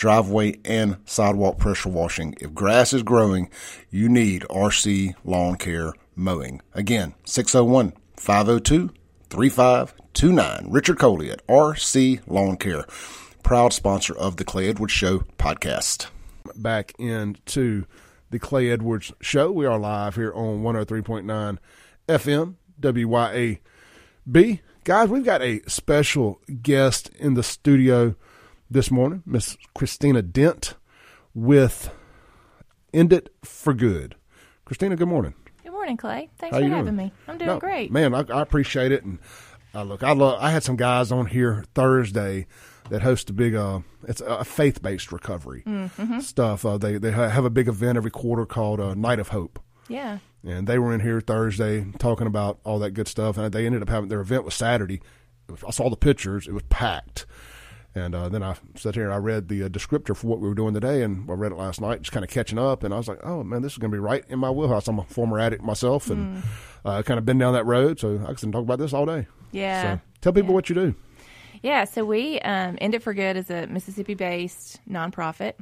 driveway and sidewalk pressure washing. If grass is growing, you need RC Lawn Care Mowing. Again, 601 502 3529. Richard Coley at RC Lawn Care, proud sponsor of the Clay Edwards Show podcast. Back into the Clay Edwards Show. We are live here on 103.9 FM, WYAB. Guys, we've got a special guest in the studio this morning, Miss Christina Dent with End It for Good. Christina, good morning. Good morning, Clay. Thanks How for having doing? me. I'm doing No, great. man. I, I appreciate it, and uh, look, I love. I had some guys on here Thursday that host a big. Uh, it's a faith based recovery Mm-hmm. stuff. Uh, they they have a big event every quarter called uh, Night of Hope. Yeah. and they were in here Thursday talking about all that good stuff. And they ended up having their event was Saturday. I saw the pictures; it was packed. And uh, then I sat here and I read the uh, descriptor for what we were doing today, and I read it last night, just kind of catching up. And I was like, "Oh man, this is going to be right in my wheelhouse." I'm a former addict myself, and uh, kind of been down that road, so I can talk about this all day. Yeah. So tell people Yeah. what you do. Yeah, so we um, End It for Good is a Mississippi based nonprofit.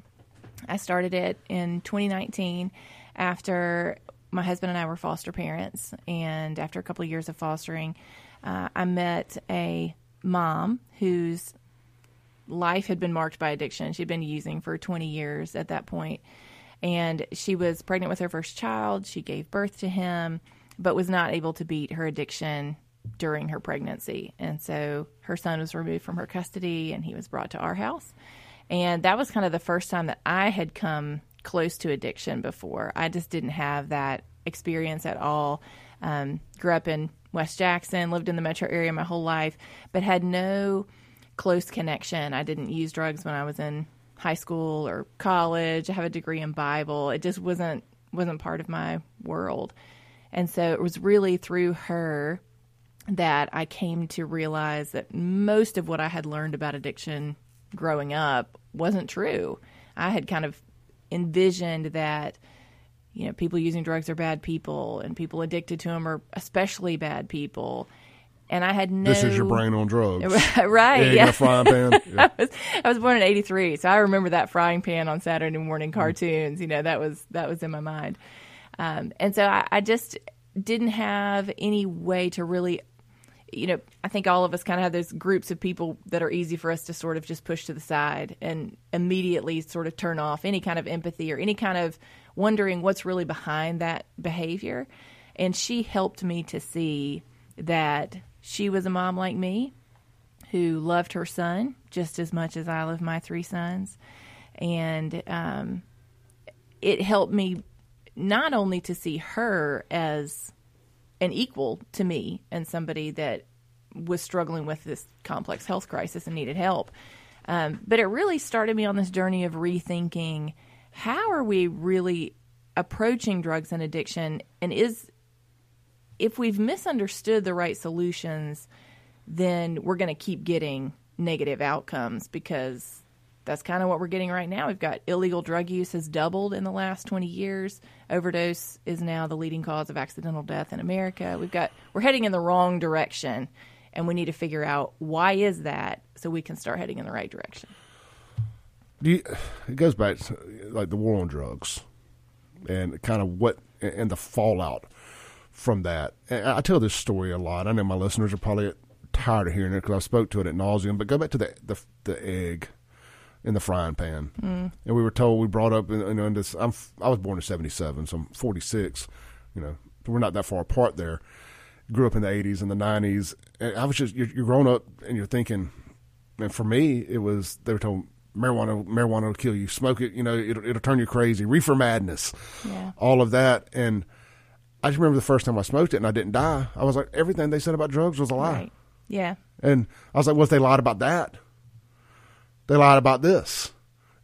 I started it in 2019 after my husband and I were foster parents. And after a couple of years of fostering, uh, I met a mom whose life had been marked by addiction. She'd been using for 20 years at that point. And she was pregnant with her first child. She gave birth to him, but was not able to beat her addiction during her pregnancy. And so her son was removed from her custody and he was brought to our house. And that was kind of the first time that I had come close to addiction before. I just didn't have that experience at all. Um, grew up in West Jackson, lived in the metro area my whole life, but had no close connection. I didn't use drugs when I was in high school or college. I have a degree in Bible. It just wasn't wasn't part of my world. And so it was really through her that I came to realize that most of what I had learned about addiction growing up wasn't true. I had kind of envisioned that you know people using drugs are bad people and people addicted to them are especially bad people. And I had no This is your brain on drugs. right, Egg in yeah. frying pan. Yeah. I was, I was born in '83, so I remember that frying pan on Saturday morning cartoons. You know, that was that was in my mind, um, and so I, I just didn't have any way to really, you know, I think all of us kind of have those groups of people that are easy for us to sort of just push to the side and immediately sort of turn off any kind of empathy or any kind of wondering what's really behind that behavior. And she helped me to see that she was a mom like me who loved her son just as much as I love my three sons. And um, it helped me not only to see her as an equal to me and somebody that was struggling with this complex health crisis and needed help, um, but it really started me on this journey of rethinking how are we really approaching drugs and addiction and is if we've misunderstood the right solutions, then we're going to keep getting negative outcomes because that's kind of what we're getting right now. We've got illegal drug use has doubled in the last 20 years. Overdose is now the leading cause of accidental death in America. We've got we're heading in the wrong direction and we need to figure out why is that so we can start heading in the right direction. You, it goes back to like the war on drugs and kind of what and the fallout from that. And I tell this story a lot. I know my listeners are probably tired of hearing it because I spoke to it at nauseum. But go back to the the, the egg in the frying pan, mm. and we were told we brought up you know in this. I'm I was born in '77, so I'm 46. You know, we're not that far apart there. Grew up in the '80s and the '90s, and I was just you're, you're grown up and you're thinking. And for me, it was they were told marijuana marijuana will kill you. Smoke it, you know, it'll, it'll turn you crazy. Reefer madness, Yeah. all of that. And I just remember the first time I smoked it and I didn't die. I was like, everything they said about drugs was a lie. Right. Yeah. And I was like, well, if they lied about that, they lied about this.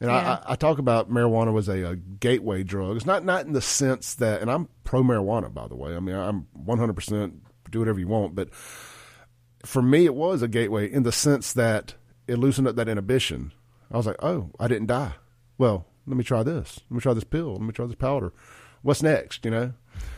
And Yeah. I, I talk about marijuana was a, a gateway drug. It's not not in the sense that, and I'm pro marijuana, by the way. I mean, I'm 100 percent do whatever you want, but for me, it was a gateway in the sense that it loosened up that inhibition. I was like, oh, I didn't die. Well, let me try this. Let me try this pill. Let me try this powder. What's next? You know?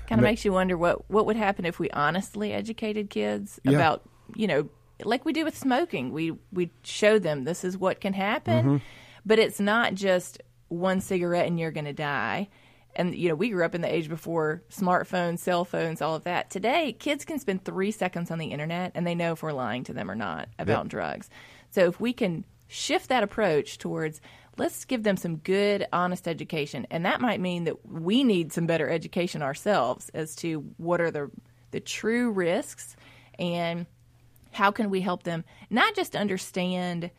Kind of makes you wonder what what would happen if we honestly educated kids Yeah. about you know like we do with smoking we we show them this is what can happen Mm-hmm. but it's not just one cigarette and you're going to die and you know we grew up in the age before smartphones cell phones all of that today kids can spend three seconds on the internet and they know if we're lying to them or not about Yep. drugs so if we can shift that approach towards let's give them some good honest education and that might mean that we need some better education ourselves as to what are the the true risks and how can we help them not just understand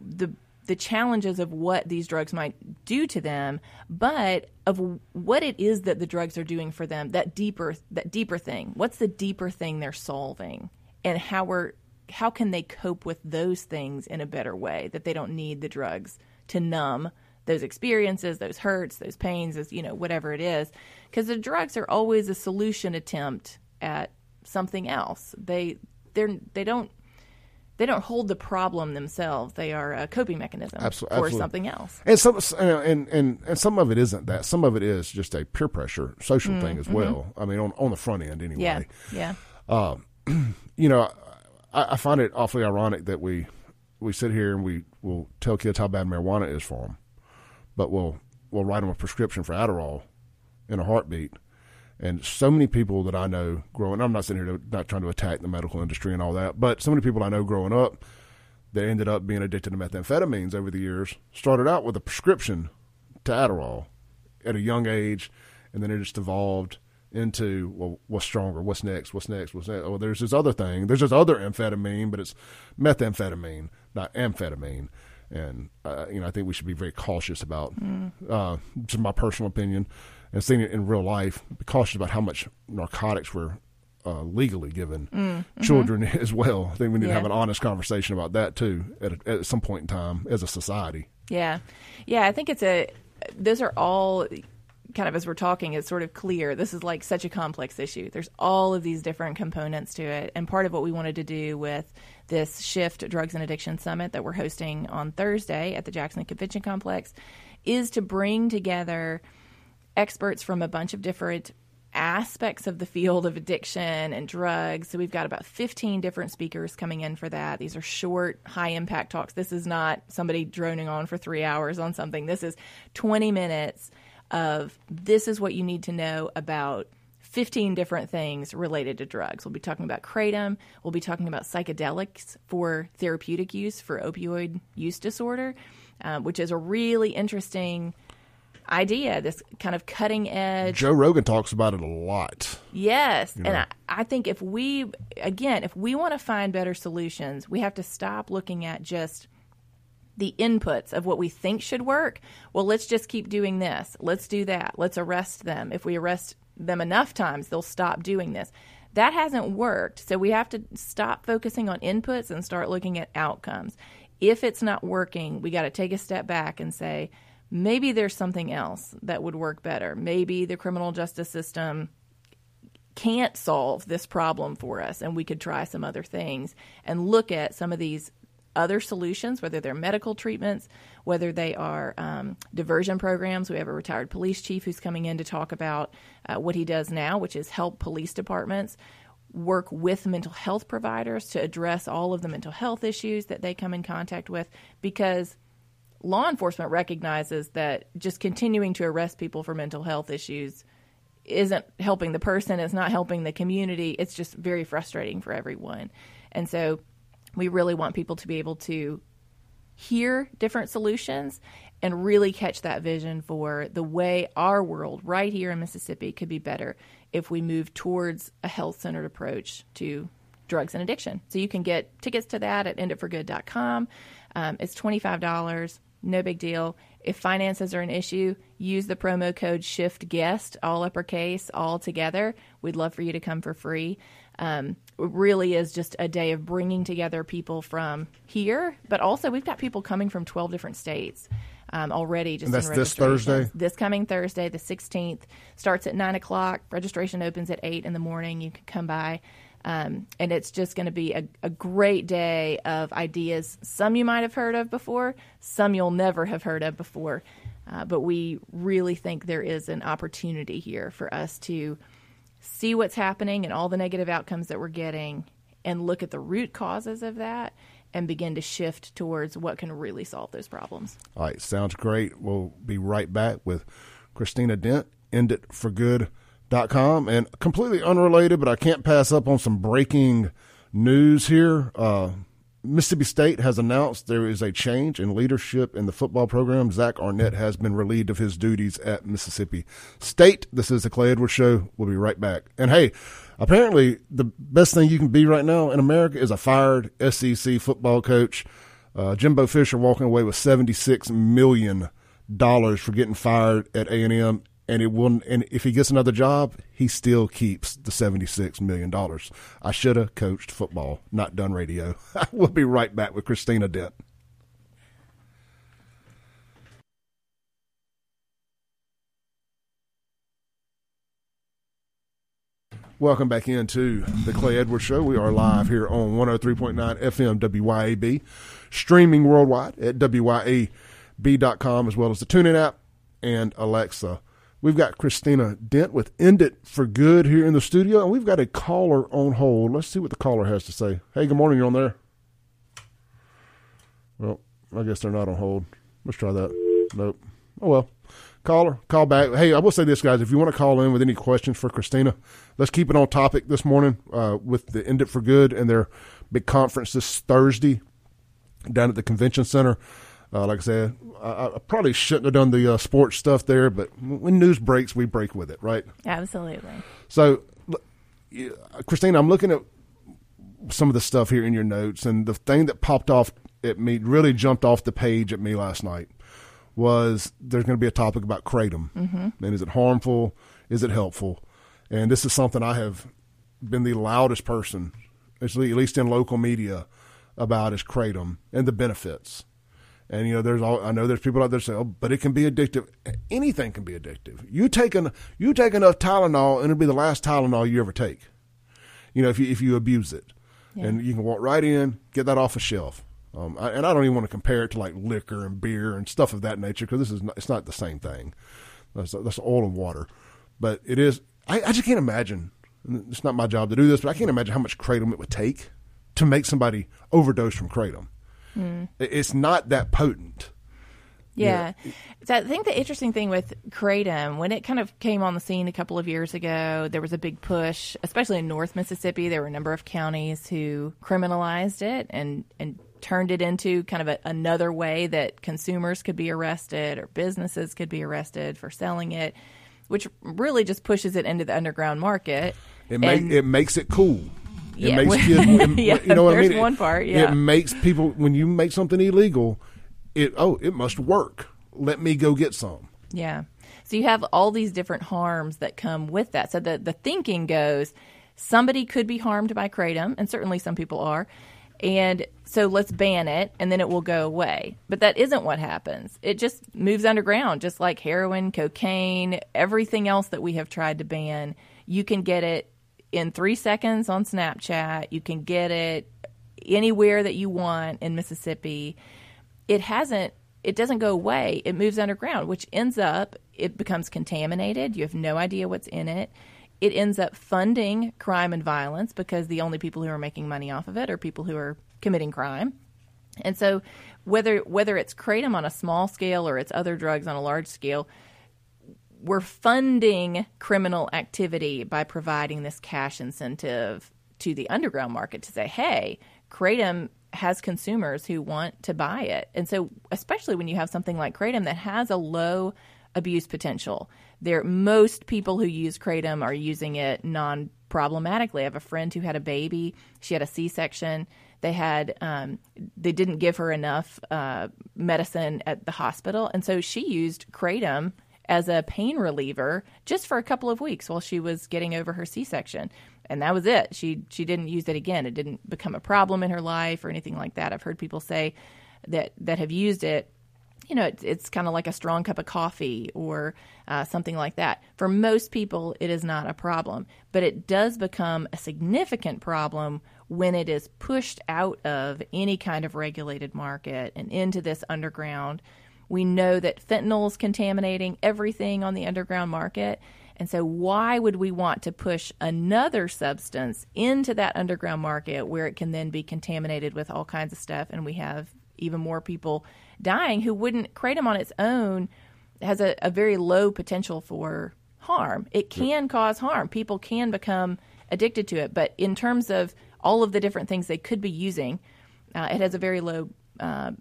the the challenges of what these drugs might do to them, but of what it is that the drugs are doing for them. That deeper that deeper thing. What's the deeper thing they're solving, and how we're how can they cope with those things in a better way that they don't need the drugs to numb those experiences, those hurts, those pains, as you know, whatever it is. Because the drugs are always a solution attempt at something else. They they're they don't they don't hold the problem themselves. They are a coping mechanism Absol- for absolutely. something else. And some and, and and some of it isn't that. Some of it is just a peer pressure, social thing as well. I mean, on on the front end anyway. Mm, mm-hmm. Yeah, yeah, you know, I, I find it awfully ironic that we we sit here and we will tell kids how bad marijuana is for them, but we'll we'll write them a prescription for Adderall in a heartbeat. And so many people that I know growing, I'm not sitting here to, not trying to attack the medical industry and all that, but so many people I know growing up that ended up being addicted to methamphetamines over the years started out with a prescription to Adderall at a young age, and then it just evolved into well, what's stronger? What's next? What's next? What's next? Oh, there's this other thing. There's this other amphetamine, but it's methamphetamine, not amphetamine. And uh, you know, I think we should be very cautious about. Uh, just my personal opinion, and seeing it in real life, be cautious about how much narcotics we're uh, legally given children as well. I think we need to have an honest conversation about that too at, a, at some point in time as a society. yeah, yeah. I think it's a. Those are all kind of as we're talking. It's sort of clear. This is like such a complex issue. There's all of these different components to it, and part of what we wanted to do with this Shift Drugs and Addiction Summit that we're hosting on Thursday at the Jackson Convention Complex is to bring together experts from a bunch of different aspects of the field of addiction and drugs. So we've got about 15 different speakers coming in for that. These are short, high impact talks. This is not somebody droning on for three hours on something. This is 20 minutes of this is what you need to know about 15 different things related to drugs. We'll be talking about kratom. We'll be talking about psychedelics for therapeutic use for opioid use disorder, um, which is a really interesting idea. This kind of cutting edge. Joe Rogan talks about it a lot. Yes. And I, I think if we, again, if we want to find better solutions, we have to stop looking at just the inputs of what we think should work. Well, let's just keep doing this. Let's do that. Let's arrest them. If we arrest them enough times, they'll stop doing this. That hasn't worked. So we have to stop focusing on inputs and start looking at outcomes. If it's not working, we got to take a step back and say, maybe there's something else that would work better. Maybe the criminal justice system can't solve this problem for us and we could try some other things and look at some of these other solutions whether they're medical treatments whether they are um, diversion programs we have a retired police chief who's coming in to talk about uh, what he does now which is help police departments work with mental health providers to address all of the mental health issues that they come in contact with because law enforcement recognizes that just continuing to arrest people for mental health issues isn't helping the person, it's not helping the community. It's just very frustrating for everyone. And so we really want people to be able to hear different solutions and really catch that vision for the way our world right here in Mississippi could be better if we move towards a health centered approach to drugs and addiction. So you can get tickets to that at enditforgood.com. Um, it's $25, no big deal. If finances are an issue, use the promo code SHIFT GUEST, all uppercase, all together. We'd love for you to come for free. Um, really is just a day of bringing together people from here, but also we've got people coming from 12 different states. Um, already, just And that's in this. Thursday? This coming Thursday, the 16th, starts at nine o'clock. Registration opens at eight in the morning. You can come by, um, and it's just going to be a, a great day of ideas. Some you might have heard of before, some you'll never have heard of before. Uh, but we really think there is an opportunity here for us to see what's happening and all the negative outcomes that we're getting and look at the root causes of that and begin to shift towards what can really solve those problems. All right, sounds great. We'll be right back with Christina Dent, enditforgood.com. And completely unrelated, but I can't pass up on some breaking news here. Uh, Mississippi State has announced there is a change in leadership in the football program. Zach Arnett has been relieved of his duties at Mississippi State. This is the Clay Edwards Show. We'll be right back. And hey, apparently the best thing you can be right now in America is a fired SEC football coach. Uh, Jimbo Fisher walking away with seventy-six million dollars for getting fired at A and M, and it will. And if he gets another job, he still keeps the seventy-six million dollars. I should have coached football, not done radio. we'll be right back with Christina Dent. Welcome back into the Clay Edwards Show. We are live here on 103.9 FM WYAB, streaming worldwide at WYAB.com as well as the TuneIn app and Alexa. We've got Christina Dent with End It for Good here in the studio, and we've got a caller on hold. Let's see what the caller has to say. Hey, good morning. You're on there. Well, I guess they're not on hold. Let's try that. Nope. Oh, well. Caller, call back. Hey, I will say this, guys. If you want to call in with any questions for Christina, let's keep it on topic this morning uh, with the End It for Good and their big conference this Thursday down at the convention center. Uh, like I said, I, I probably shouldn't have done the uh, sports stuff there, but when news breaks, we break with it, right? Absolutely. So, Christina, I'm looking at some of the stuff here in your notes, and the thing that popped off at me, really jumped off the page at me last night, was there's going to be a topic about kratom, mm-hmm. and is it harmful? Is it helpful? And this is something I have been the loudest person, at least in local media, about is kratom and the benefits. And you know, there's all I know. There's people out there say, "Oh, but it can be addictive. Anything can be addictive. You take an, you take enough Tylenol, and it'll be the last Tylenol you ever take. You know, if you if you abuse it, Yeah. and you can walk right in, get that off a shelf. Um, I, and I don't even want to compare it to like liquor and beer and stuff of that nature because this is not, it's not the same thing. That's that's oil and water, but it is. I, I just can't imagine. It's not my job to do this, but I can't imagine how much kratom it would take to make somebody overdose from kratom. It- It's not that potent. Yeah. So I think the interesting thing with Kratom, when it kind of came on the scene a couple of years ago, there was a big push, especially in North Mississippi. There were a number of counties who criminalized it and, and turned it into kind of a, another way that consumers could be arrested or businesses could be arrested for selling it, which really just pushes it into the underground market. It make, And- it makes it cool. It Yeah, makes kids, it- yeah, you know what I there's mean. one part, yeah. It makes people when you make something illegal, it oh it must work. Let me go get some. Yeah. So you have all these different harms that come with that. So the, the thinking goes somebody could be harmed by kratom, and certainly some people are. And so let's ban it, and then it will go away. But that isn't what happens. It just moves underground, just like heroin, cocaine, everything else that we have tried to ban. You can get it in three seconds on Snapchat. You can get it anywhere that you want in Mississippi. It hasn't it doesn't go away. It moves underground which ends up it becomes contaminated. You have no idea what's in it. It ends up funding crime and violence because the only people who are making money off of it are people who are committing crime. And so whether whether it's kratom on a small scale or it's other drugs on a large scale we're funding criminal activity by providing this cash incentive to the underground market to say, hey, Kratom has consumers who want to buy it. And so, especially when you have something like Kratom that has a low abuse potential, there most people who use Kratom are using it non problematically. I have a friend who had a baby, she had a C section. They had um, they didn't give her enough uh, medicine at the hospital, and so she used kratom as a pain reliever just for a couple of weeks while she was getting over her C-section. and that was it. She she didn't use it again. It didn't become a problem in her life or anything like that. I've heard people say that that have used it. You know, it's, it's kind of like a strong cup of coffee or uh, something like that. For most people, it is not a problem, but it does become a significant problem when it is pushed out of any kind of regulated market and into this underground. We know that fentanyl is contaminating everything on the underground market. And so, why would we want to push another substance into that underground market where it can then be contaminated with all kinds of stuff? And we have even more people dying who wouldn't kratom on its own has a, a very low potential for harm. It can cause harm. People can become addicted to it. But in terms of all of the different things they could be using, uh, it has a very low uh,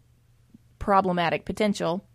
problematic potential.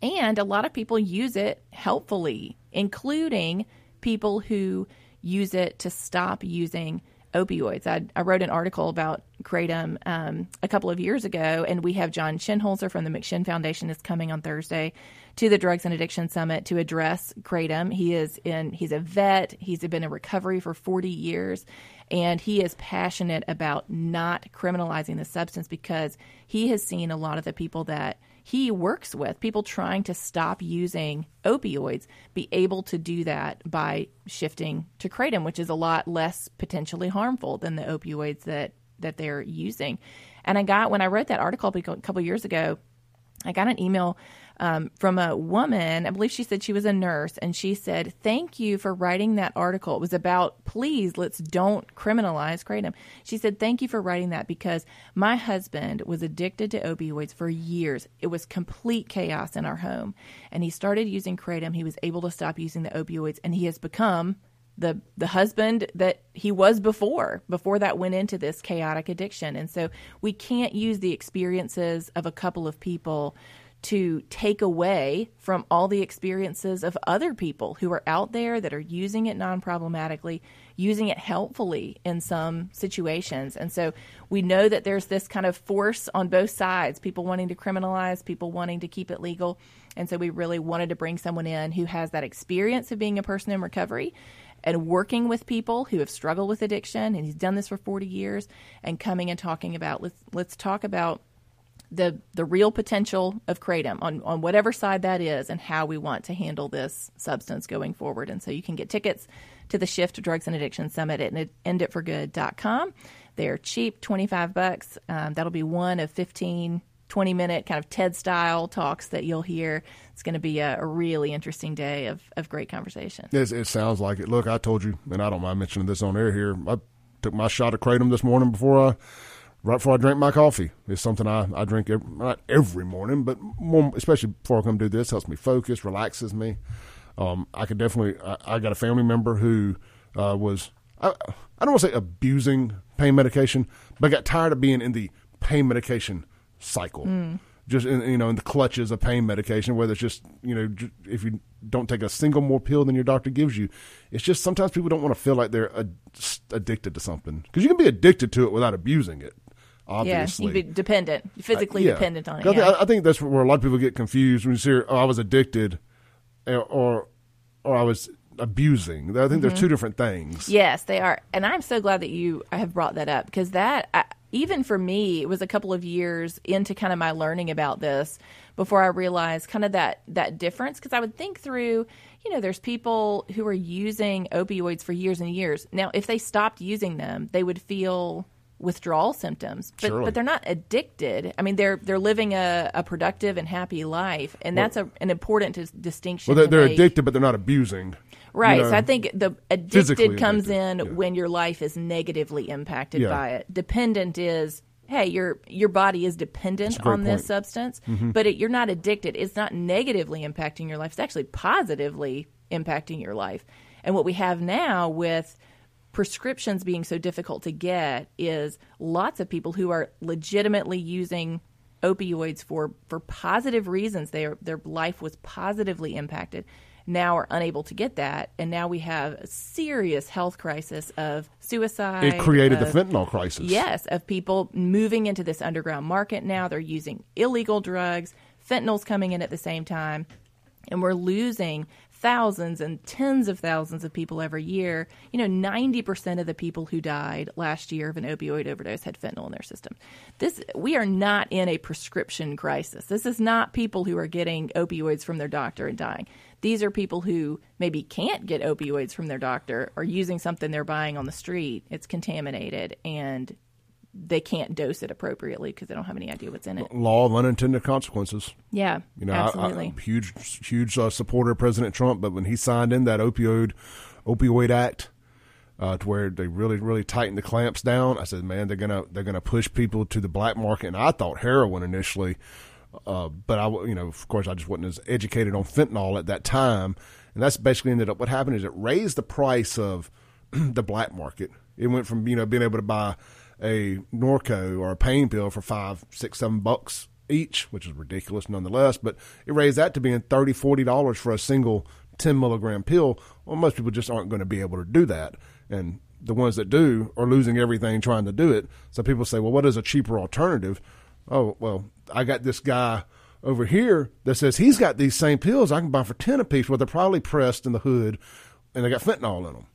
And a lot of people use it helpfully, including people who use it to stop using opioids. I, I wrote an article about kratom um, a couple of years ago, and we have John Shinholser from the McShin Foundation is coming on Thursday to the Drugs and Addiction Summit to address kratom. He is in. He's a vet. He's been in recovery for 40 years, and he is passionate about not criminalizing the substance because he has seen a lot of the people that he works with, people trying to stop using opioids, be able to do that by shifting to kratom, which is a lot less potentially harmful than the opioids that that they're using. And I got when I wrote that article a couple years ago, I got an email um, from a woman. I believe she said she was a nurse, and she said, "Thank you for writing that article. It was about please let's don't criminalize kratom." She said, "Thank you for writing that because my husband was addicted to opioids for years. It was complete chaos in our home, and he started using kratom. He was able to stop using the opioids, and he has become." The the husband that he was before before that went into this chaotic addiction and so we can't use the experiences of a couple of people to take away from all the experiences of other people who are out there that are using it non problematically, using it helpfully in some situations. And so we know that there's this kind of force on both sides people wanting to criminalize, people wanting to keep it legal. And so we really wanted to bring someone in who has that experience of being a person in recovery and working with people who have struggled with addiction and he's done this for 40 years and coming and talking about let's let's talk about the the real potential of kratom on on whatever side that is and how we want to handle this substance going forward. And so you can get tickets to the Shift Drugs and Addiction Summit at enditforgood.com. They're cheap, 25 bucks. Um, that'll be one of 15 20 minute kind of TED style talks that you'll hear. It's going to be a, a, really interesting day of, of great conversation. It, it sounds like it. Look, I told you, and I don't mind mentioning this on air here. I took my shot of kratom this morning before I right before I drink my coffee. It's something I, I drink every, not every morning, but more, especially before I come do this, helps me focus, relaxes me. Um, I could definitely. I, I, got a family member who uh, was I, I don't want to say abusing pain medication, but got tired of being in the pain medication cycle. Mm. Just in, you know, in the clutches of pain medication, whether it's just you know, if you don't take a single more pill than your doctor gives you, it's just sometimes people don't want to feel like they're addicted to something because you can be addicted to it without abusing it obviously. Yeah, you'd be dependent, physically uh, yeah. dependent on it. I, yeah. I, think that's where a lot of people get confused when you say, "Oh, I was addicted," eh, or or I was abusing. I think mm-hmm. they're two different things. Yes, they are, and I'm so glad that you have brought that up because that. I, even for me, it was a couple of years into kind of my learning about this before I realized kind of that that difference. Because I would think through, you know, there's people who are using opioids for years and years. Now, if they stopped using them, they would feel withdrawal symptoms, but but they're not addicted. I mean, they're they're living a, a productive and happy life, and well, that's a, an important dis- distinction. Well, they're, they're addicted, but they're not abusing. Right. You know, so I think the addicted comes addicted. in yeah. when your life is negatively impacted yeah. by it. Dependent is hey, your your body is dependent on this substance, mm-hmm. but it, you're not addicted. It's not negatively impacting your life. It's actually positively impacting your life. And what we have now with prescriptions being so difficult to get is lots of people who are legitimately using opioids for, for positive reasons. Their their life was positively impacted. Now are unable to get that, and now we have a serious health crisis of suicide. It created of, the fentanyl crisis. Yes, of people moving into this underground market. Now they're using illegal drugs. Fentanyl's coming in at the same time and we're losing thousands and tens of thousands of people every year. You know, 90% of the people who died last year of an opioid overdose had fentanyl in their system. This we are not in a prescription crisis. This is not people who are getting opioids from their doctor and dying. These are people who maybe can't get opioids from their doctor or using something they're buying on the street. It's contaminated and they can't dose it appropriately because they don't have any idea what's in it. Law of unintended consequences. Yeah, You know, absolutely. I, I'm a huge, huge uh, supporter of President Trump, but when he signed in that opioid, opioid act, uh, to where they really, really tightened the clamps down, I said, man, they're gonna, they're gonna push people to the black market. And I thought heroin initially, uh, but I, you know, of course, I just wasn't as educated on fentanyl at that time, and that's basically ended up. What happened is it raised the price of the black market. It went from you know being able to buy a Norco or a pain pill for five, six, seven bucks each, which is ridiculous nonetheless. But it raised that to being thirty, forty dollars for a single ten milligram pill. Well, most people just aren't going to be able to do that, and the ones that do are losing everything trying to do it. So people say, well, what is a cheaper alternative? Oh, well, I got this guy over here that says he's got these same pills I can buy for 10 apiece, well, they're probably pressed in the hood and they got fentanyl in them.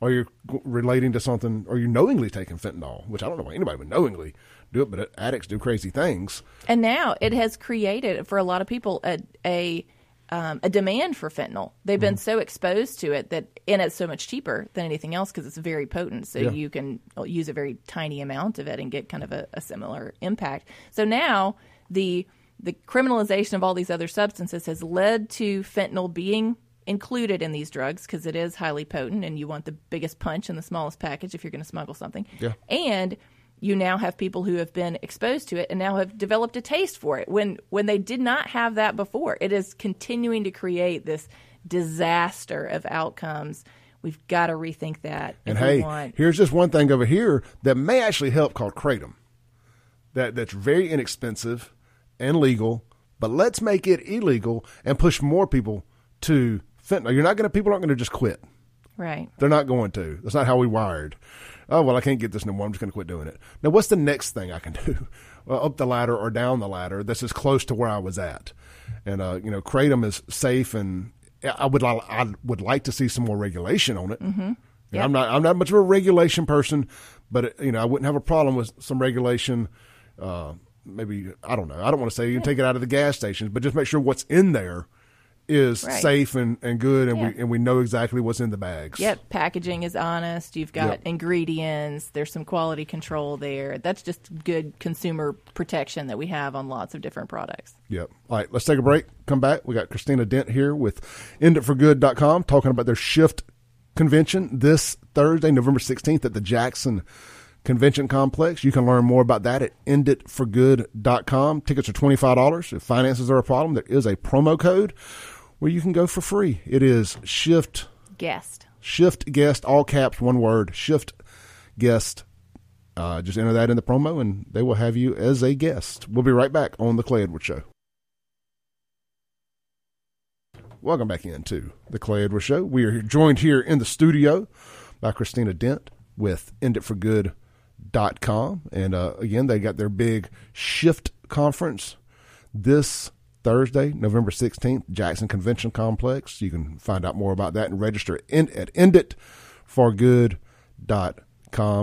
Or you're relating to something, or you're knowingly taking fentanyl, which I don't know why anybody would knowingly do it, but addicts do crazy things. And now it has created for a lot of people a a um, a demand for fentanyl. They've been so exposed to it that, and it's so much cheaper than anything else because it's very potent. So Yeah. you can use a very tiny amount of it and get kind of a, a similar impact. So now the the criminalization of all these other substances has led to fentanyl being included in these drugs because it is highly potent and you want the biggest punch in the smallest package if you're going to smuggle something. Yeah. And you now have people who have been exposed to it and now have developed a taste for it when when they did not have that before. It is continuing to create this disaster of outcomes. We've got to rethink that. And hey, here's just one thing over here that may actually help called Kratom. That that's very inexpensive and legal, but let's make it illegal and push more people to fentanyl. You're not going to people aren't going to just quit. right. They're not going to. That's not how we wired. Oh well, I can't get this no more. I'm just going to quit doing it. Now, what's the next thing I can do? Well, up the ladder or down the ladder that's as close to where I was at. And uh, you know, kratom is safe, and I would li- I would like to see some more regulation on it. Mm-hmm. Yeah. I'm not I'm not much of a regulation person, but you know, I wouldn't have a problem with some regulation. Uh, maybe I don't know. I don't want to say you can take it out of the gas stations, but just make sure what's in there is Right. safe and, and good, and Yeah. we and we know exactly what's in the bags. Yep, packaging is honest. You've got Yep. ingredients. There's some quality control there. That's just good consumer protection that we have on lots of different products. Yep. All right, let's take a break. Come back. We got Christina Dent here with enditforgood.com talking about their shift convention this Thursday, November 16th at the Jackson Convention Complex. You can learn more about that at enditforgood.com. Tickets are $25. If finances are a problem, there is a promo code where you can go for free. It is shift Guest. shift guest all caps one word shift guest. Uh, just enter that in the promo and they will have you as a guest. We'll be right back on the clay edwards show. Welcome back into the clay edwards show. We are joined here in the studio by christina dent with enditforgood.com and uh, again they got their big shift conference this Thursday, November 16th, Jackson Convention Complex. You can find out more about that and register in, at enditforgood.com.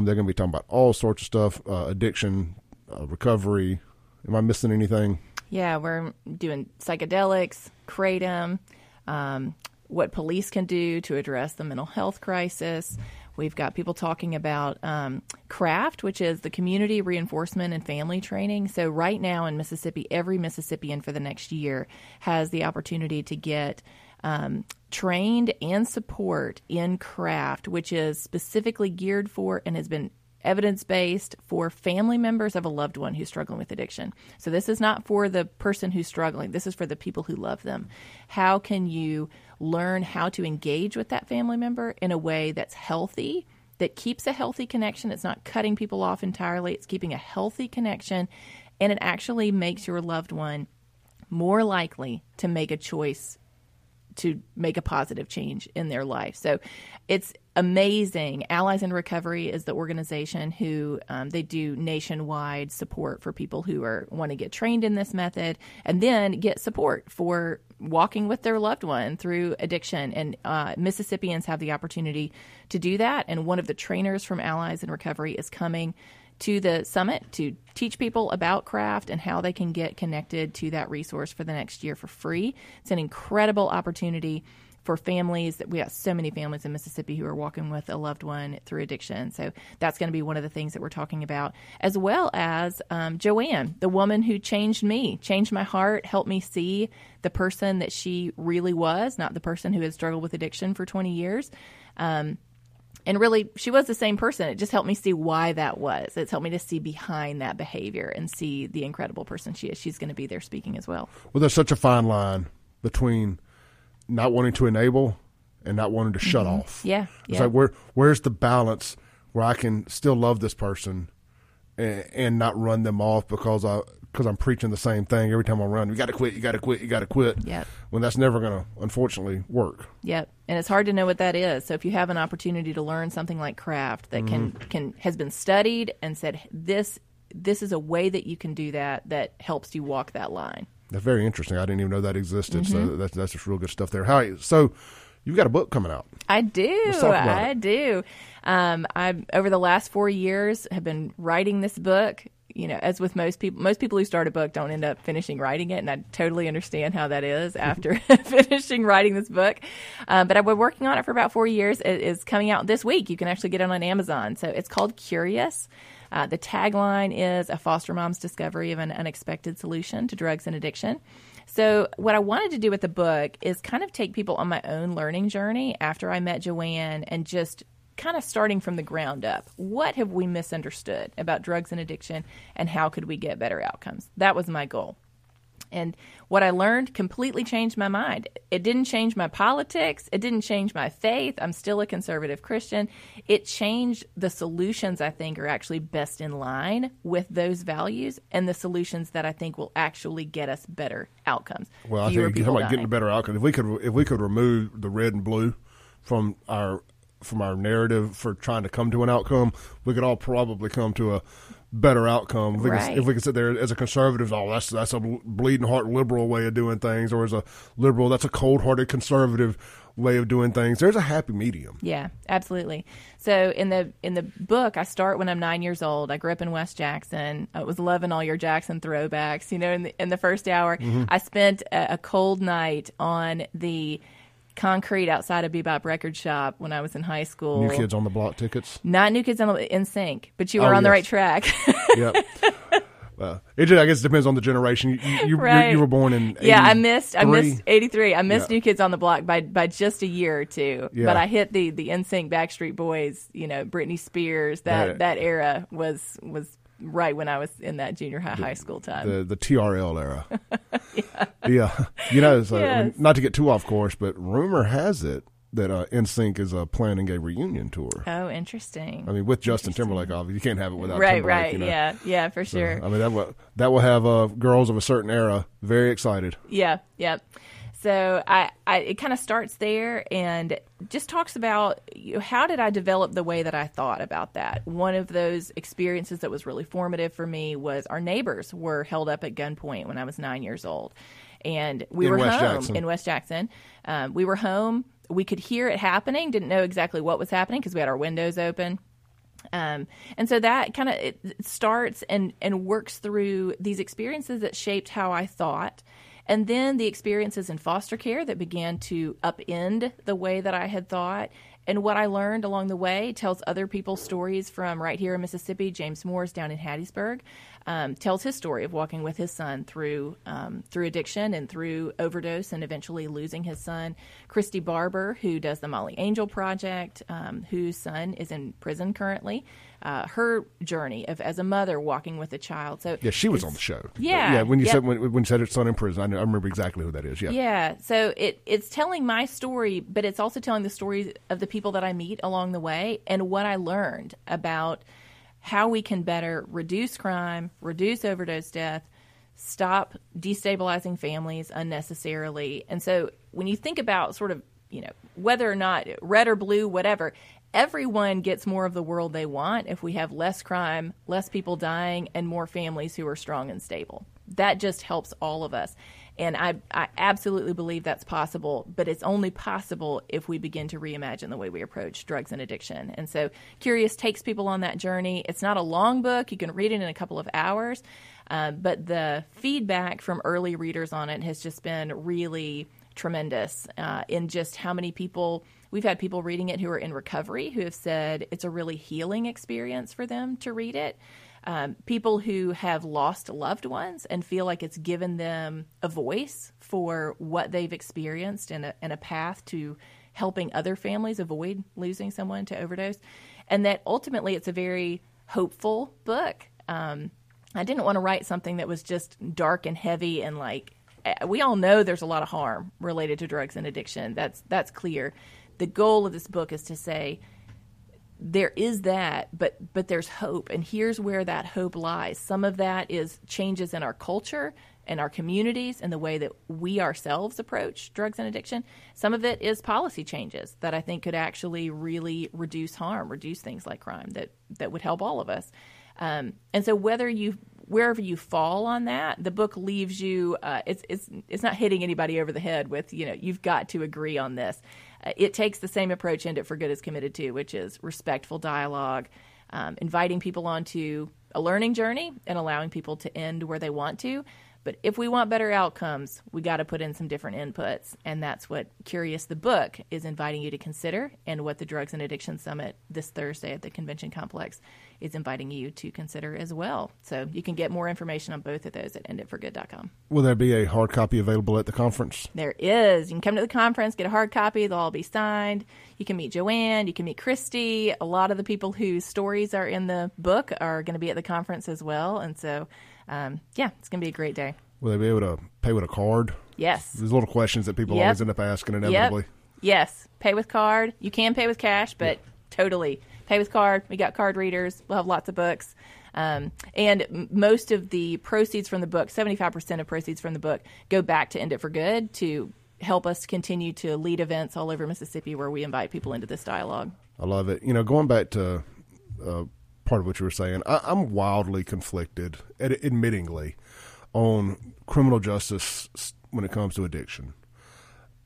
They're going to be talking about all sorts of stuff uh, addiction, uh, recovery. Am I missing anything? Yeah, we're doing psychedelics, kratom, um, what police can do to address the mental health crisis. We've got people talking about um, CRAFT, which is the community reinforcement and family training. So, right now in Mississippi, every Mississippian for the next year has the opportunity to get um, trained and support in CRAFT, which is specifically geared for and has been evidence based for family members of a loved one who's struggling with addiction. So this is not for the person who's struggling. This is for the people who love them. How can you learn how to engage with that family member in a way that's healthy, that keeps a healthy connection? It's not cutting people off entirely, it's keeping a healthy connection and it actually makes your loved one more likely to make a choice to make a positive change in their life. So it's amazing. Allies in Recovery is the organization who um, they do nationwide support for people who are want to get trained in this method and then get support for walking with their loved one through addiction. And uh, Mississippians have the opportunity to do that. And one of the trainers from Allies in Recovery is coming to the summit to teach people about craft and how they can get connected to that resource for the next year for free. It's an incredible opportunity for families. that We have so many families in Mississippi who are walking with a loved one through addiction. So that's going to be one of the things that we're talking about, as well as um, Joanne, the woman who changed me, changed my heart, helped me see the person that she really was, not the person who had struggled with addiction for 20 years. Um, and really she was the same person. It just helped me see why that was. It's helped me to see behind that behavior and see the incredible person she is. She's going to be there speaking as well. Well there's such a fine line between not wanting to enable and not wanting to shut mm-hmm. off. Yeah, it's yeah. like where where's the balance where i can still love this person and, and not run them off because i because I'm preaching the same thing every time I run. You got to quit. You got to quit. You got to quit. Yep. When that's never going to, unfortunately, work. Yep. And it's hard to know what that is. So if you have an opportunity to learn something like craft that mm-hmm. can can has been studied and said this this is a way that you can do that that helps you walk that line. That's very interesting. I didn't even know that existed. Mm-hmm. So that's that's just real good stuff there. How so? You've got a book coming out. I do. I it. do. Um, I over the last four years have been writing this book you know, as with most people, most people who start a book don't end up finishing writing it, and I totally understand how that is after finishing writing this book. Um, but I've been working on it for about four years. It is coming out this week. You can actually get it on Amazon. So it's called Curious. Uh, the tagline is a foster mom's discovery of an unexpected solution to drugs and addiction. So, what I wanted to do with the book is kind of take people on my own learning journey after I met Joanne and just kind of starting from the ground up. What have we misunderstood about drugs and addiction, and how could we get better outcomes? That was my goal. And what I learned completely changed my mind. It didn't change my politics. It didn't change my faith. I'm still a conservative Christian. It changed the solutions I think are actually best in line with those values and the solutions that I think will actually get us better outcomes. Well, I think you're getting a better outcome. If we could, if we could remove the red and blue from our from our narrative for trying to come to an outcome, we could all probably come to a better outcome. If we, right. can, if we could sit there as a conservative, oh, that's that's a bleeding heart liberal way of doing things, or as a liberal, that's a cold hearted conservative way of doing things. There's a happy medium. Yeah, absolutely. So in the in the book, I start when I'm nine years old. I grew up in West Jackson. I was loving all your Jackson throwbacks. You know, in the in the first hour, mm-hmm. I spent a, a cold night on the concrete outside of Bebop Record Shop when I was in high school. New Kids on the Block tickets? Not New Kids on the NSYNC, but you were oh, on yes. the right track. yep. Well, it just, I guess it depends on the generation. You you, right. you, you were born in 83? yeah. I missed I missed eighty three. I missed yeah. New Kids on the Block by by just a year or two. Yeah. But I hit the the NSYNC, Backstreet Boys, you know, Britney Spears. That that, that era was was right when I was in that junior high the, high school time. The the TRL era. yeah. yeah. You know, so, yes. not to get too off course, but rumor has it that uh, NSYNC is uh, planning a reunion tour. Oh, interesting. I mean, with Justin Timberlake, obviously, you can't have it without right, Timberlake. Right, you know? yeah, yeah, for sure. So, I mean, that will that will have uh, girls of a certain era very excited. Yeah, yeah. So I, I it kind of starts there and just talks about you know, how did I develop the way that I thought about that. One of those experiences that was really formative for me was our neighbors were held up at gunpoint when I was nine years old, and we in were West home Jackson. in West Jackson. Um, we were home. We could hear it happening. Didn't know exactly what was happening because we had our windows open. Um, and so that kind of it starts and and works through these experiences that shaped how I thought and then the experiences in foster care that began to upend the way that I had thought. And what I learned along the way tells other people's stories from right here in Mississippi. James Moore's down in Hattiesburg um, tells his story of walking with his son through um, through addiction and through overdose and eventually losing his son. Christy Barber, who does the Molly Angel Project, um, whose son is in prison currently, uh, her journey of as a mother walking with a child. So yeah, she was on the show. Yeah, yeah. When you yep. said when, when you said her son in prison, I, know, I remember exactly who that is. Yeah, yeah. So it it's telling my story, but it's also telling the stories of the people that I meet along the way and what I learned about how we can better reduce crime, reduce overdose death, stop destabilizing families unnecessarily. And so when you think about sort of, you know, whether or not red or blue, whatever, everyone gets more of the world they want if we have less crime, less people dying, and more families who are strong and stable. That just helps all of us. And I, I absolutely believe that's possible, but it's only possible if we begin to reimagine the way we approach drugs and addiction. And so, Curious takes people on that journey. It's not a long book, you can read it in a couple of hours, uh, but the feedback from early readers on it has just been really tremendous uh, in just how many people we've had people reading it who are in recovery who have said it's a really healing experience for them to read it um, people who have lost loved ones and feel like it's given them a voice for what they've experienced and a, and a path to helping other families avoid losing someone to overdose. And that ultimately it's a very hopeful book. Um, I didn't want to write something that was just dark and heavy and like eh, we all know there's a lot of harm related to drugs and addiction. That's that's clear. The goal of this book is to say there is that, but but there's hope, and here's where that hope lies. Some of that is changes in our culture and our communities and the way that we ourselves approach drugs and addiction. Some of it is policy changes that I think could actually really reduce harm, reduce things like crime that that would help all of us. Um, and so whether you wherever you fall on that, the book leaves you. Uh, it's it's it's not hitting anybody over the head with you know you've got to agree on this. Uh, it takes the same approach End It for Good is committed to, which is respectful dialogue, um, inviting people onto a learning journey and allowing people to end where they want to. But if we want better outcomes, we got to put in some different inputs. And that's what Curious the Book is inviting you to consider, and what the Drugs and Addiction Summit this Thursday at the Convention Complex is inviting you to consider as well. So you can get more information on both of those at enditforgood.com. Will there be a hard copy available at the conference? There is. You can come to the conference, get a hard copy, they'll all be signed. You can meet Joanne, you can meet Christy. A lot of the people whose stories are in the book are going to be at the conference as well. And so, um, yeah, it's going to be a great day. Will they be able to pay with a card? Yes. There's little questions that people Yep. always end up asking inevitably. Yep. Yes. Pay with card. You can pay with cash, but totally pay with card. We got card readers. We'll have lots of books. Um, and most of the proceeds from the book, 75% of proceeds from the book, go back to End It for Good to help us continue to lead events all over Mississippi where we invite people into this dialogue. I love it. You know, going back to uh, part of what you were saying, I, I'm wildly conflicted, ad- admittingly, on criminal justice when it comes to addiction.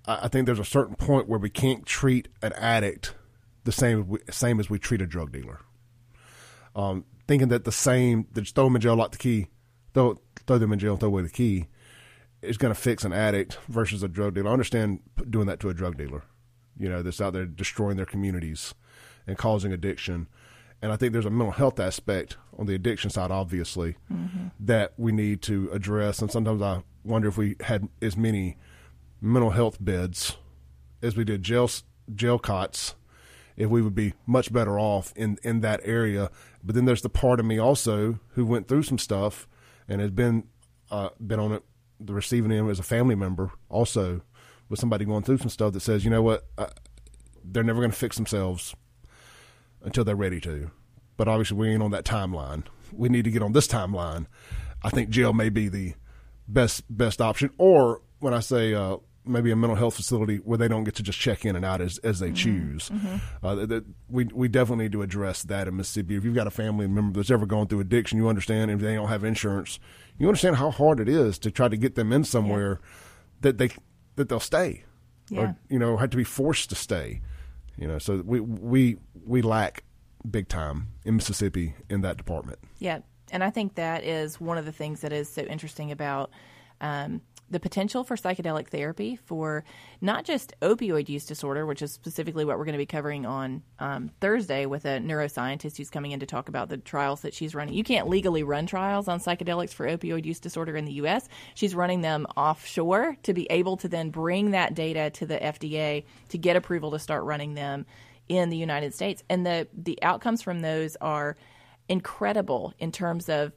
I, I think there's a certain point where we can't treat an addict the same as we, same as we treat a drug dealer. Um, thinking that the same, that just throw them in jail, lock the key, throw throw them in jail, throw away the key, is going to fix an addict versus a drug dealer. I understand doing that to a drug dealer, you know, that's out there destroying their communities and causing addiction. And I think there's a mental health aspect on the addiction side, obviously, that we need to address. And sometimes I wonder if we had as many mental health beds as we did jail jail cots, if we would be much better off in in that area. But then there's the part of me also who went through some stuff and has been uh, been on it the receiving end as a family member also with somebody going through some stuff that says, you know what, uh, they're never going to fix themselves until they're ready to. But obviously, we ain't on that timeline. We need to get on this timeline. I think jail may be the best best option. Or when I say uh, maybe a mental health facility where they don't get to just check in and out as, as they choose. Uh, that, we we definitely need to address that in Mississippi. If you've got a family member that's ever gone through addiction, you understand. If they don't have insurance, you understand how hard it is to try to get them in somewhere that they that they'll stay, Yeah. or you know, had to be forced to stay. You know, so we we we lack big time in Mississippi in that department. Yeah, and I think that is one of the things that is so interesting about um, the potential for psychedelic therapy for not just opioid use disorder, which is specifically what we're going to be covering on um, Thursday with a neuroscientist who's coming in to talk about the trials that she's running. You can't legally run trials on psychedelics for opioid use disorder in the U.S. She's running them offshore to be able to then bring that data to the FDA to get approval to start running them in the United States. And the the outcomes from those are incredible in terms of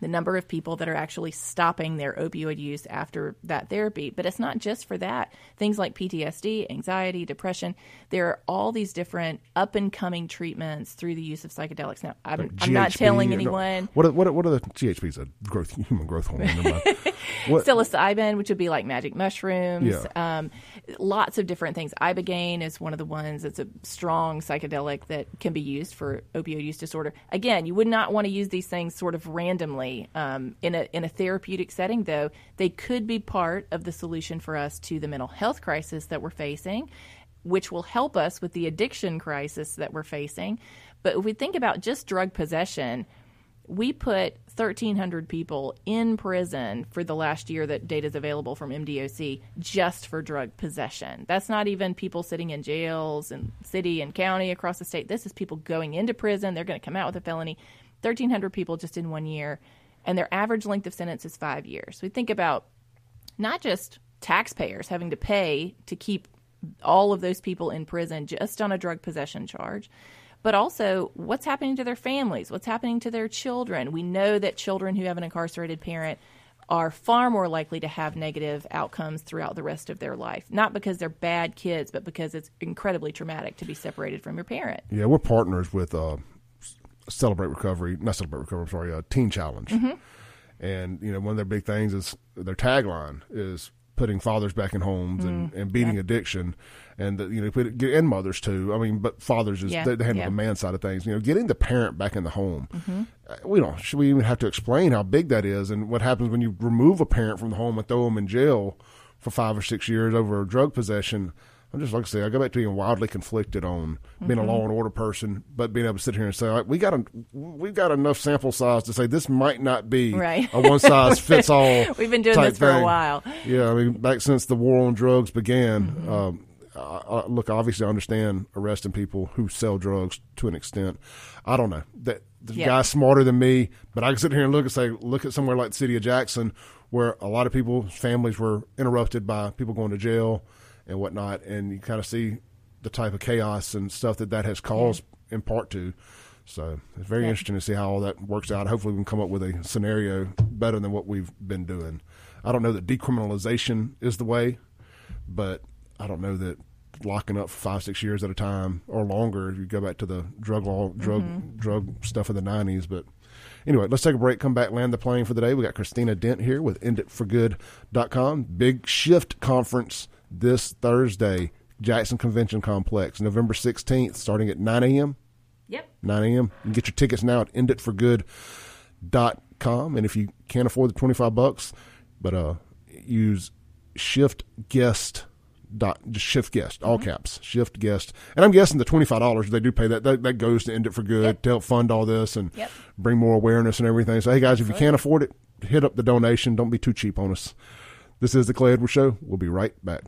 the number of people that are actually stopping their opioid use after that therapy. But it's not just for that. Things like PTSD, anxiety, depression, there are all these different up and coming treatments through the use of psychedelics. Now, I'm, Like I'm not telling no. anyone. What are, what are, what are the GHBs? A growth human growth hormone. what, Psilocybin, which would be like magic mushrooms, Yeah. um, lots of different things. Ibogaine is one of the ones that's a strong psychedelic that can be used for opioid use disorder. Again, you would not want to use these things sort of randomly um, in a in a therapeutic setting, though they could be part of the solution for us to the mental health crisis that we're facing, which will help us with the addiction crisis that we're facing. But if we think about just drug possession, we put 1,300 people in prison for the last year that data is available from MDOC just for drug possession. That's not even people sitting in jails and city and county across the state. This is people going into prison. They're going to come out with a felony. 1,300 people just in one year, and their average length of sentence is five years. We think about not just taxpayers having to pay to keep all of those people in prison just on a drug possession charge, but also what's happening to their families, what's happening to their children. We know that children who have an incarcerated parent are far more likely to have negative outcomes throughout the rest of their life. Not because they're bad kids, but because it's incredibly traumatic to be separated from your parent. yeah, we're partners with uh, Celebrate Recovery, not Celebrate Recovery. I'm sorry, uh, Teen Challenge. Mm-hmm. And you know, one of their big things is their tagline is putting fathers back in homes and, Mm-hmm. and beating addiction, and the, you know, put it, get- and mothers too. I mean, but fathers is Yeah, they, they handle yeah. Mm-hmm. the man side of things. You know, getting the parent back in the home. Uh, we don't. Should we even have to explain how big that is and what happens when you remove a parent from the home and throw them in jail for five or six years over drug possession? I'm just like I say, I go back to being wildly conflicted on being Mm-hmm. a law and order person, but being able to sit here and say, like, we got a, we've got enough sample size to say this might not be Right. a one size fits all. We've been doing this for a while. Yeah, I mean, back since the war on drugs began, Mm-hmm. um, I, I, look, obviously, I understand arresting people who sell drugs to an extent. I don't know that the Yeah. guy's smarter than me, but I can sit here and look and say, look at somewhere like the city of Jackson, where a lot of people's families were interrupted by people going to jail and whatnot, and you kind of see the type of chaos and stuff that that has caused in part to. So it's very Yeah. interesting to see how all that works out. Hopefully, we can come up with a scenario better than what we've been doing. I don't know that decriminalization is the way, but I don't know that locking up five, six years at a time or longer. If you go back to the drug law, drug mm-hmm. drug stuff of the nineties, but. Anyway, let's take a break, come back, land the plane for the day. We got Christina Dent here with enditforgood.com. Big shift conference this Thursday, Jackson Convention Complex, November 16th, starting at 9 a.m. Yep. 9 a.m. You can get your tickets now at enditforgood.com. And if you can't afford the 25 bucks, but uh, use shift guest dot just shift guest all caps shift guest and i'm guessing the $25 they do pay that that, that goes to end it for good Yep. to help fund all this and Yep. bring more awareness and everything so hey guys if you can't afford it hit up the donation don't be too cheap on us this is the clay edwards show we'll be right back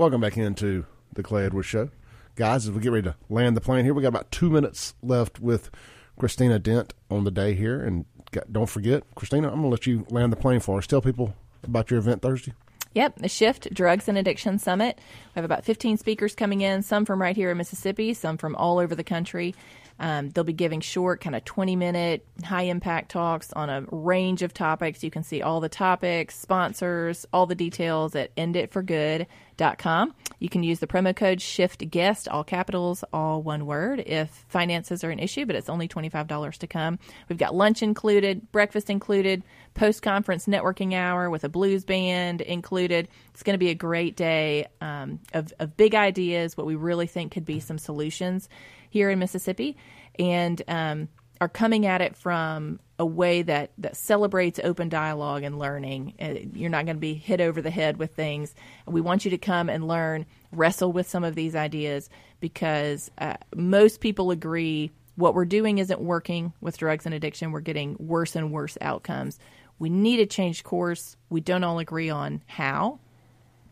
Welcome back into the Clay Edwards Show. Guys, as we get ready to land the plane here, we got about two minutes left with Christina Dent on the day here. And got, don't forget, Christina, I'm going to let you land the plane for us. Tell people about your event Thursday. Yep, the Shift Drugs and Addiction Summit. We have about 15 speakers coming in, some from right here in Mississippi, some from all over the country. Um, they'll be giving short, kind of 20 minute, high impact talks on a range of topics. You can see all the topics, sponsors, all the details at enditforgood.com. You can use the promo code SHIFT SHIFTGUEST, all capitals, all one word, if finances are an issue, but it's only $25 to come. We've got lunch included, breakfast included, post conference networking hour with a blues band included. It's going to be a great day um, of, of big ideas, what we really think could be some solutions here in Mississippi, and um, are coming at it from a way that, that celebrates open dialogue and learning. Uh, You're not going to be hit over the head with things. We want you to come and learn, wrestle with some of these ideas because uh, most people agree what we're doing isn't working with drugs and addiction. We're getting worse and worse outcomes. We need to change course. We don't all agree on how,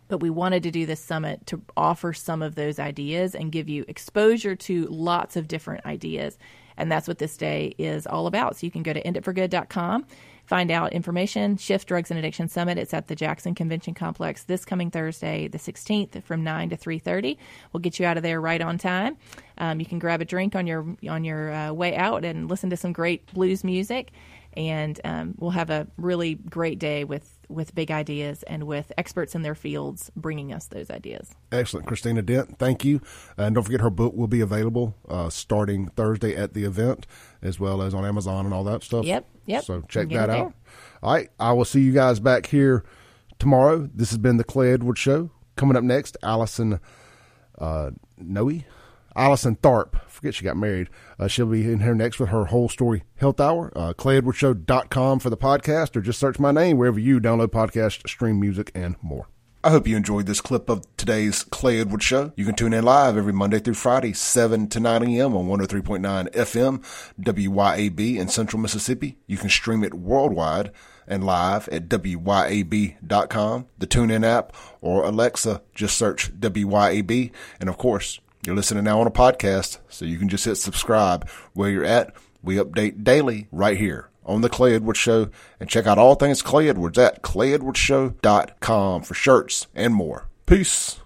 but we wanted to do this summit to offer some of those ideas and give you exposure to lots of different ideas. And that's what this day is all about. So you can go to enditforgood.com. find out information, Shift Drugs and Addiction Summit. It's at the Jackson Convention Complex this coming Thursday, the 16th, from 9 to 3:30. We'll get you out of there right on time. Um, you can grab a drink on your on your uh, way out and listen to some great blues music, and um, we'll have a really great day with with big ideas and with experts in their fields bringing us those ideas. Excellent, Christina Dent. Thank you, and don't forget her book will be available uh, starting Thursday at the event, as well as on Amazon and all that stuff. Yep, yep. So check that out. All right, I will see you guys back here tomorrow. This has been the Clay Edwards Show. Coming up next, Allison uh, Noe. Allison Tharp. Forget she got married. Uh, she'll be in here next with her whole story health hour. Uh, ClayEdwardsShow.com for the podcast, or just search my name wherever you download podcasts, stream music, and more. I hope you enjoyed this clip of today's Clay Edwards Show. You can tune in live every Monday through Friday, 7 to 9 a.m. on 103.9 FM, WYAB in Central Mississippi. You can stream it worldwide and live at WYAB.com, the TuneIn app, or Alexa. Just search WYAB. And of course, you're listening now on a podcast, so you can just hit subscribe where you're at. We update daily right here on the Clay Edwards Show and check out all things Clay Edwards at clayedwardsshow.com for shirts and more. Peace.